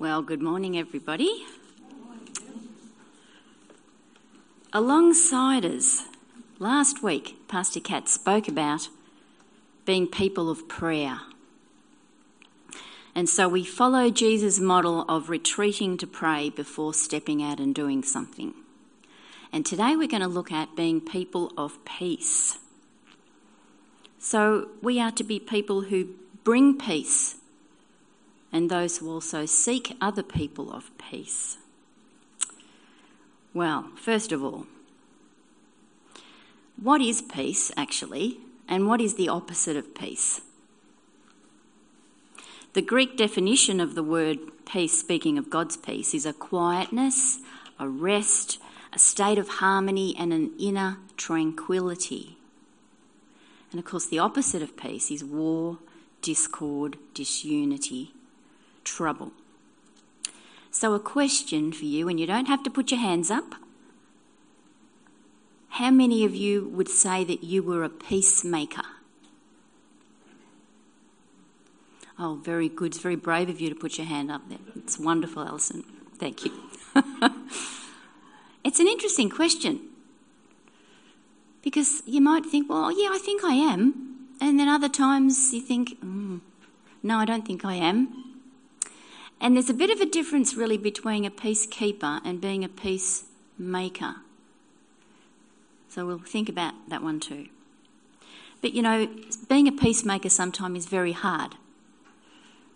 Well, good morning, everybody. Alongsiders, last week, Pastor Kat spoke about being people of prayer. And so we follow Jesus' model of retreating to pray before stepping out and doing something. And today we're going to look at being people of peace. So we are to be people who bring peace and those who also seek other people of peace. Well, first of all, what is peace actually, and what is the opposite of peace? The Greek definition of the word peace, speaking of God's peace, is a quietness, a rest, a state of harmony, and an inner tranquility. And of course, the opposite of peace is war, discord, disunity, trouble. So, a question for you, and you don't have to put your hands up. How many of you would say that you were a peacemaker? Oh, very good. It's very brave of you to put your hand up there. It's wonderful, Alison. Thank you. it's an interesting question because you might think, well, yeah, I think I am. And then other times you think, mm, no, I don't think I am. And there's a bit of a difference, really, between a peacekeeper and being a peacemaker. So we'll think about that one too. But you know, being a peacemaker sometimes is very hard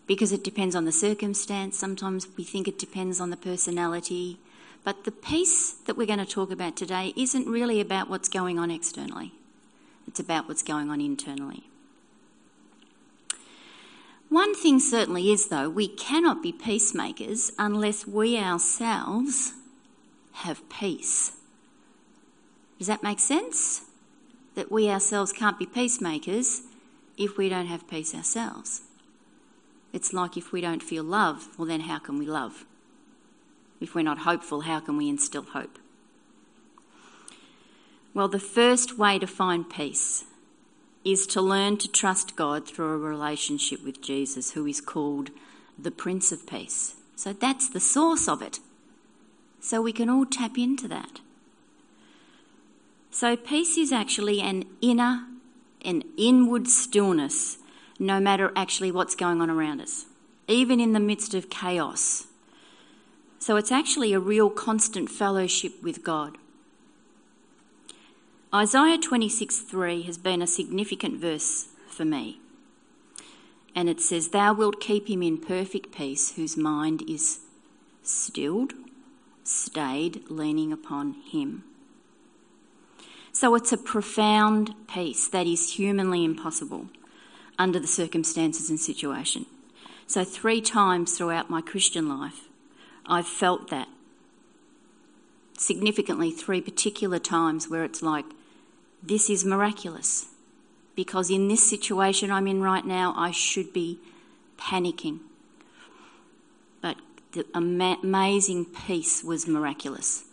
because it depends on the circumstance. Sometimes we think it depends on the personality. But the peace that we're going to talk about today isn't really about what's going on externally, it's about what's going on internally. One thing certainly is, though, we cannot be peacemakers unless we ourselves have peace. Does that make sense? That we ourselves can't be peacemakers if we don't have peace ourselves. It's like if we don't feel love, well, then how can we love? If we're not hopeful, how can we instill hope? Well, the first way to find peace is to learn to trust God through a relationship with Jesus, who is called the Prince of Peace. So that's the source of it. So we can all tap into that. So peace is actually an inner, an inward stillness, no matter actually what's going on around us, even in the midst of chaos. So it's actually a real constant fellowship with God. Isaiah 26:3 has been a significant verse for me. And it says, Thou wilt keep him in perfect peace, whose mind is stilled, stayed, leaning upon him. So it's a profound peace that is humanly impossible under the circumstances and situation. So, three times throughout my Christian life, I've felt that. Significantly, three particular times where it's like, this is miraculous because in this situation I'm in right now, I should be panicking. But the amazing peace was miraculous.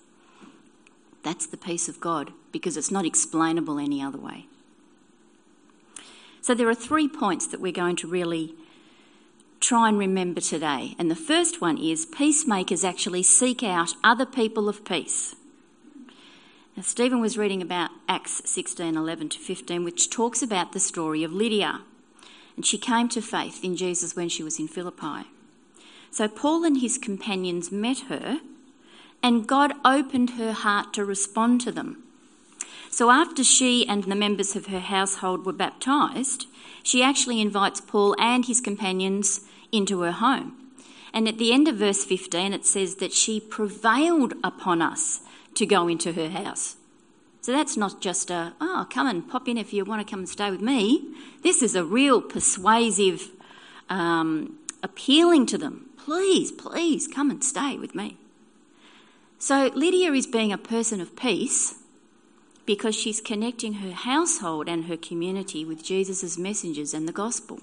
That's the peace of God because it's not explainable any other way. So there are three points that we're going to really try and remember today. And the first one is peacemakers actually seek out other people of peace. Now, Stephen was reading about Acts 16 11 to 15, which talks about the story of Lydia. And she came to faith in Jesus when she was in Philippi. So Paul and his companions met her, and God opened her heart to respond to them. So after she and the members of her household were baptized, she actually invites Paul and his companions into her home. And at the end of verse 15, it says that she prevailed upon us to go into her house. So that's not just a, oh, come and pop in if you want to come and stay with me. This is a real persuasive, um, appealing to them. Please, please come and stay with me. So Lydia is being a person of peace because she's connecting her household and her community with Jesus' messengers and the gospel.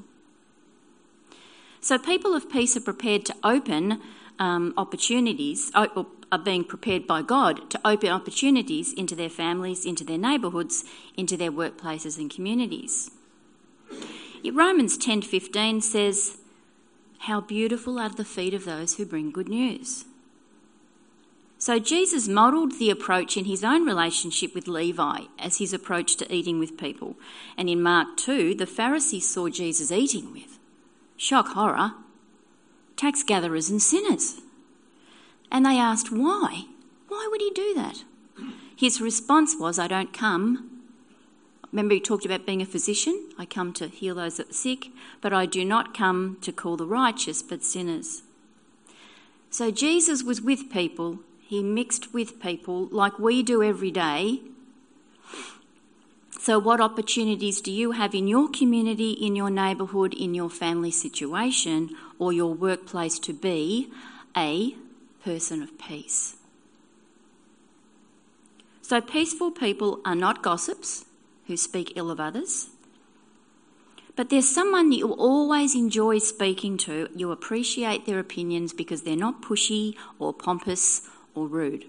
So people of peace are prepared to open um, opportunities, or are being prepared by God to open opportunities into their families, into their neighbourhoods, into their workplaces and communities. Romans 10:15 says, How beautiful are the feet of those who bring good news. So Jesus modelled the approach in his own relationship with Levi as his approach to eating with people. And in Mark 2, the Pharisees saw Jesus eating with, shock horror, tax gatherers and sinners. And they asked, why? Why would he do that? His response was, I don't come. Remember, he talked about being a physician. I come to heal those that are sick, but I do not come to call the righteous, but sinners. So Jesus was with people he mixed with people like we do every day. So, what opportunities do you have in your community, in your neighbourhood, in your family situation, or your workplace to be a person of peace? So, peaceful people are not gossips who speak ill of others, but there's someone that you always enjoy speaking to. You appreciate their opinions because they're not pushy or pompous or rude.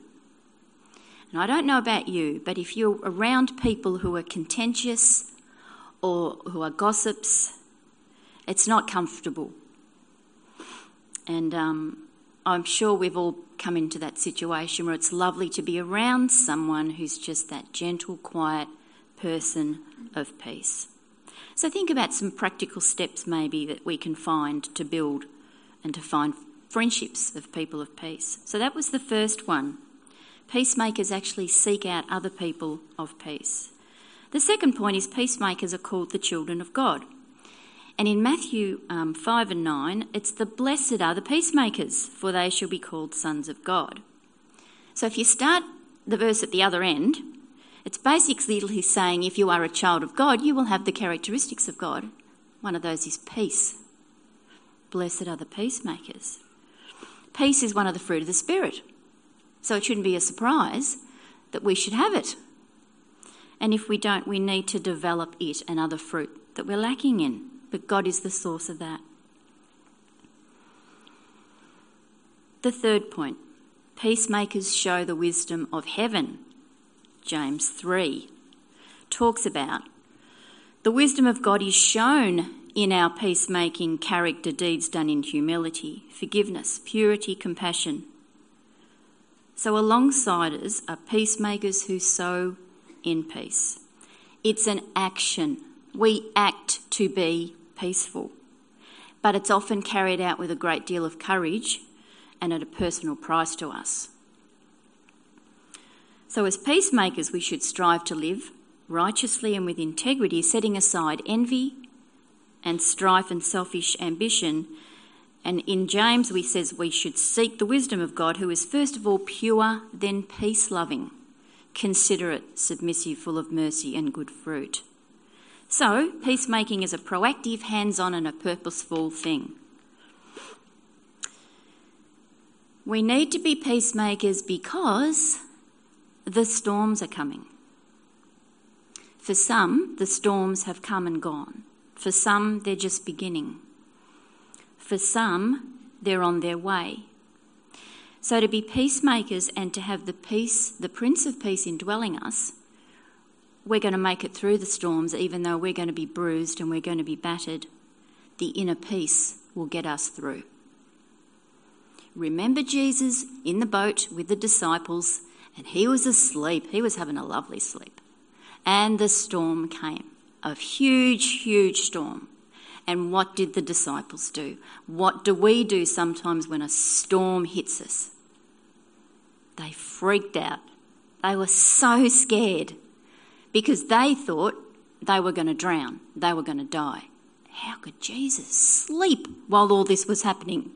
And I don't know about you, but if you're around people who are contentious or who are gossips, it's not comfortable. And um, I'm sure we've all come into that situation where it's lovely to be around someone who's just that gentle, quiet person of peace. So think about some practical steps maybe that we can find to build and to find friendships of people of peace. So that was the first one. Peacemakers actually seek out other people of peace. The second point is peacemakers are called the children of God. And in Matthew um, 5 and 9, it's the blessed are the peacemakers, for they shall be called sons of God. So if you start the verse at the other end, it's basically he's saying if you are a child of God, you will have the characteristics of God. One of those is peace. Blessed are the peacemakers. Peace is one of the fruit of the Spirit. So it shouldn't be a surprise that we should have it. And if we don't, we need to develop it and other fruit that we're lacking in. But God is the source of that. The third point peacemakers show the wisdom of heaven. James 3 talks about the wisdom of God is shown in our peacemaking character deeds done in humility, forgiveness, purity, compassion. So, Alongsiders are peacemakers who sow in peace. It's an action. We act to be peaceful, but it's often carried out with a great deal of courage and at a personal price to us. So, as peacemakers, we should strive to live righteously and with integrity, setting aside envy, and strife and selfish ambition. And in James, we says we should seek the wisdom of God, who is first of all pure, then peace loving, considerate, submissive, full of mercy and good fruit. So, peacemaking is a proactive, hands on, and a purposeful thing. We need to be peacemakers because the storms are coming. For some, the storms have come and gone. For some, they're just beginning. For some, they're on their way. So, to be peacemakers and to have the peace, the Prince of Peace indwelling us, we're going to make it through the storms, even though we're going to be bruised and we're going to be battered. The inner peace will get us through. Remember Jesus in the boat with the disciples, and he was asleep. He was having a lovely sleep. And the storm came a huge, huge storm. And what did the disciples do? What do we do sometimes when a storm hits us? They freaked out. They were so scared because they thought they were going to drown, they were going to die. How could Jesus sleep while all this was happening?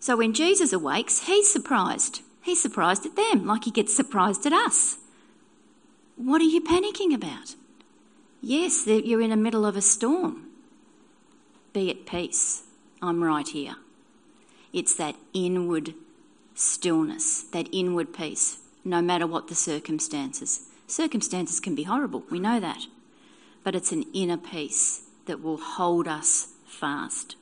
So when Jesus awakes, he's surprised. He's surprised at them, like he gets surprised at us. What are you panicking about? Yes, you're in the middle of a storm. Be at peace. I'm right here. It's that inward stillness, that inward peace, no matter what the circumstances. Circumstances can be horrible, we know that. But it's an inner peace that will hold us fast.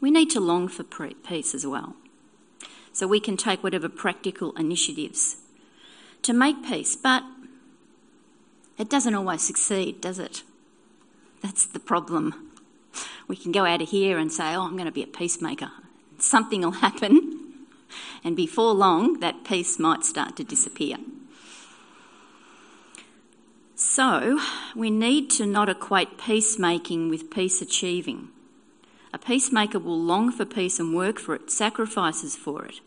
We need to long for peace as well. So we can take whatever practical initiatives to make peace. But it doesn't always succeed, does it? That's the problem. We can go out of here and say, Oh, I'm going to be a peacemaker. Something will happen, and before long, that peace might start to disappear. So, we need to not equate peacemaking with peace achieving. A peacemaker will long for peace and work for it, sacrifices for it.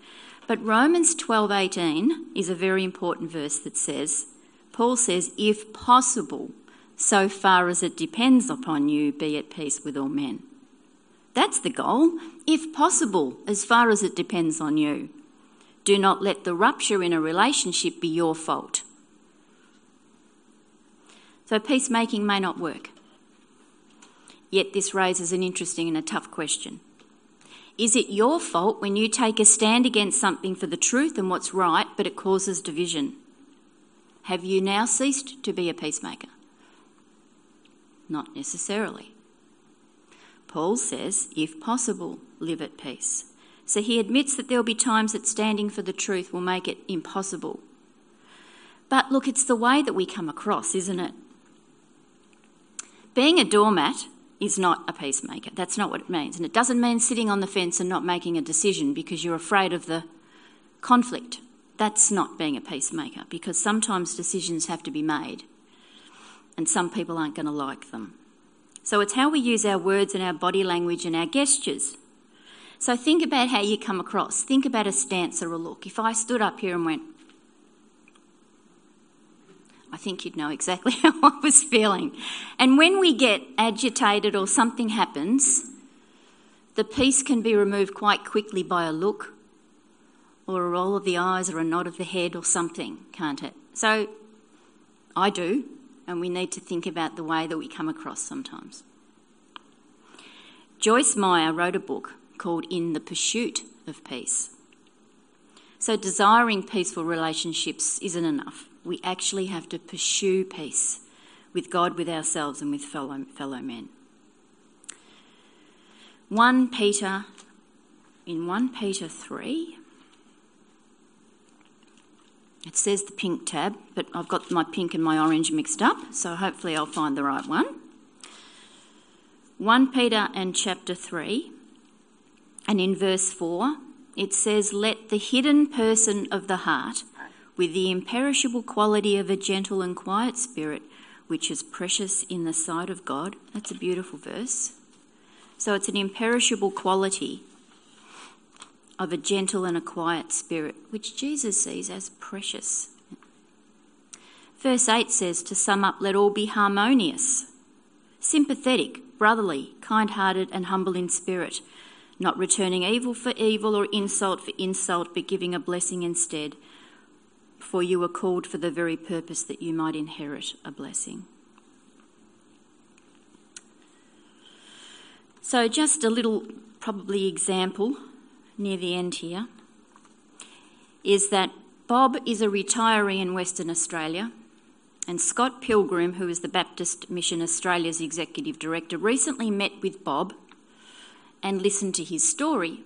But Romans 12:18 is a very important verse that says, Paul says, if possible, so far as it depends upon you, be at peace with all men. That's the goal. If possible, as far as it depends on you. Do not let the rupture in a relationship be your fault. So, peacemaking may not work. Yet, this raises an interesting and a tough question. Is it your fault when you take a stand against something for the truth and what's right, but it causes division? Have you now ceased to be a peacemaker? Not necessarily. Paul says, if possible, live at peace. So he admits that there'll be times that standing for the truth will make it impossible. But look, it's the way that we come across, isn't it? Being a doormat is not a peacemaker. That's not what it means. And it doesn't mean sitting on the fence and not making a decision because you're afraid of the conflict. That's not being a peacemaker because sometimes decisions have to be made and some people aren't going to like them. So it's how we use our words and our body language and our gestures. So think about how you come across. Think about a stance or a look. If I stood up here and went, I think you'd know exactly how I was feeling. And when we get agitated or something happens, the peace can be removed quite quickly by a look or a roll of the eyes or a nod of the head or something, can't it? So I do, and we need to think about the way that we come across sometimes. Joyce Meyer wrote a book called In the Pursuit of Peace. So, desiring peaceful relationships isn't enough. We actually have to pursue peace with God, with ourselves, and with fellow, fellow men. 1 Peter, in 1 Peter 3, it says the pink tab, but I've got my pink and my orange mixed up, so hopefully I'll find the right one. 1 Peter and chapter 3, and in verse 4, it says, Let the hidden person of the heart, with the imperishable quality of a gentle and quiet spirit, which is precious in the sight of God. That's a beautiful verse. So it's an imperishable quality of a gentle and a quiet spirit, which Jesus sees as precious. Verse 8 says, to sum up, let all be harmonious, sympathetic, brotherly, kind hearted, and humble in spirit, not returning evil for evil or insult for insult, but giving a blessing instead. For you were called for the very purpose that you might inherit a blessing. So, just a little, probably, example near the end here is that Bob is a retiree in Western Australia, and Scott Pilgrim, who is the Baptist Mission Australia's executive director, recently met with Bob and listened to his story.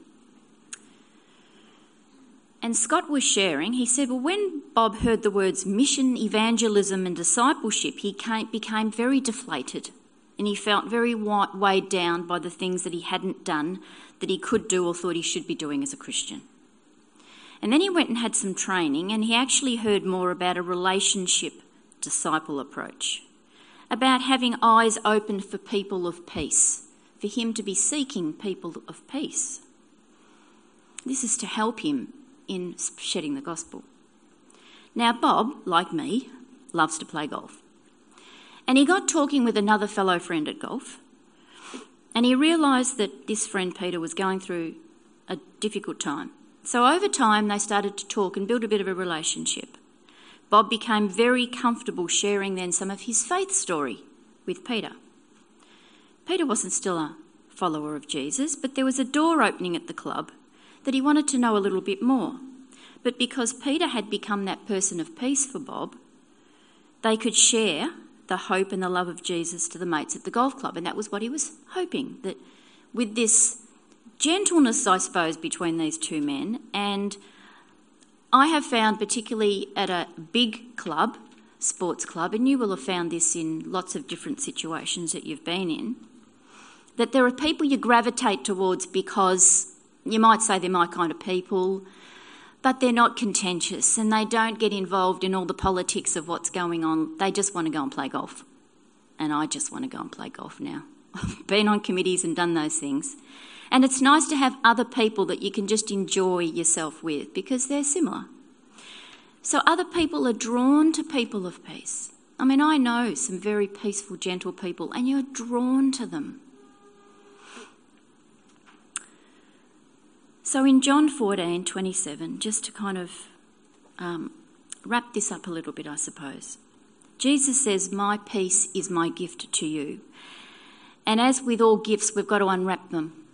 And Scott was sharing, he said, Well, when Bob heard the words mission, evangelism, and discipleship, he came, became very deflated and he felt very weighed down by the things that he hadn't done that he could do or thought he should be doing as a Christian. And then he went and had some training, and he actually heard more about a relationship disciple approach, about having eyes open for people of peace, for him to be seeking people of peace. This is to help him in shedding the gospel. Now, Bob, like me, loves to play golf. And he got talking with another fellow friend at golf, and he realised that this friend Peter was going through a difficult time. So over time, they started to talk and build a bit of a relationship. Bob became very comfortable sharing then some of his faith story with Peter. Peter wasn't still a follower of Jesus, but there was a door opening at the club that he wanted to know a little bit more. But because Peter had become that person of peace for Bob, they could share the hope and the love of Jesus to the mates at the golf club. And that was what he was hoping that with this gentleness, I suppose, between these two men, and I have found, particularly at a big club, sports club, and you will have found this in lots of different situations that you've been in, that there are people you gravitate towards because you might say they're my kind of people, but they're not contentious and they don't get involved in all the politics of what's going on. They just want to go and play golf. And I just want to go and play golf now. I've been on committees and done those things. And it's nice to have other people that you can just enjoy yourself with because they're similar. So other people are drawn to people of peace. I mean, I know some very peaceful, gentle people, and you're drawn to them. So in John 14 27, just to kind of um, wrap this up a little bit, I suppose, Jesus says, My peace is my gift to you. And as with all gifts, we've got to unwrap them.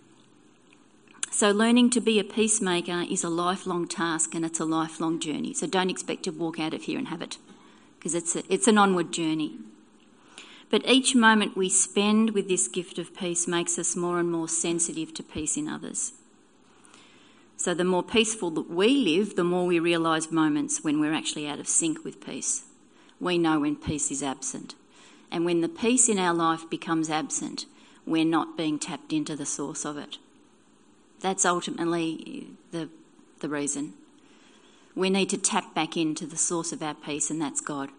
So, learning to be a peacemaker is a lifelong task and it's a lifelong journey. So, don't expect to walk out of here and have it because it's, it's an onward journey. But each moment we spend with this gift of peace makes us more and more sensitive to peace in others. So, the more peaceful that we live, the more we realise moments when we're actually out of sync with peace. We know when peace is absent. And when the peace in our life becomes absent, we're not being tapped into the source of it. That's ultimately the, the reason. We need to tap back into the source of our peace, and that's God.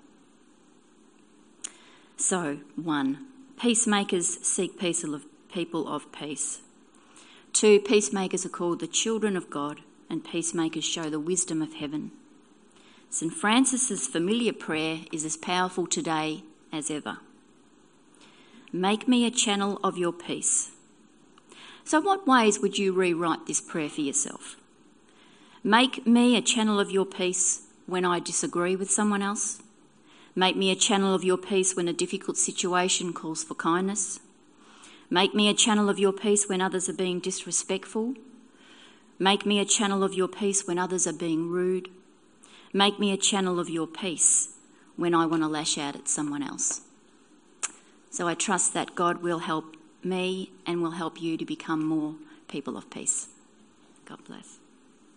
So, one, peacemakers seek peace of people of peace. Two, peacemakers are called the children of God, and peacemakers show the wisdom of heaven. St. Francis's familiar prayer is as powerful today as ever. Make me a channel of your peace. So, what ways would you rewrite this prayer for yourself? Make me a channel of your peace when I disagree with someone else. Make me a channel of your peace when a difficult situation calls for kindness. Make me a channel of your peace when others are being disrespectful. Make me a channel of your peace when others are being rude. Make me a channel of your peace when I want to lash out at someone else. So I trust that God will help me and will help you to become more people of peace. God bless.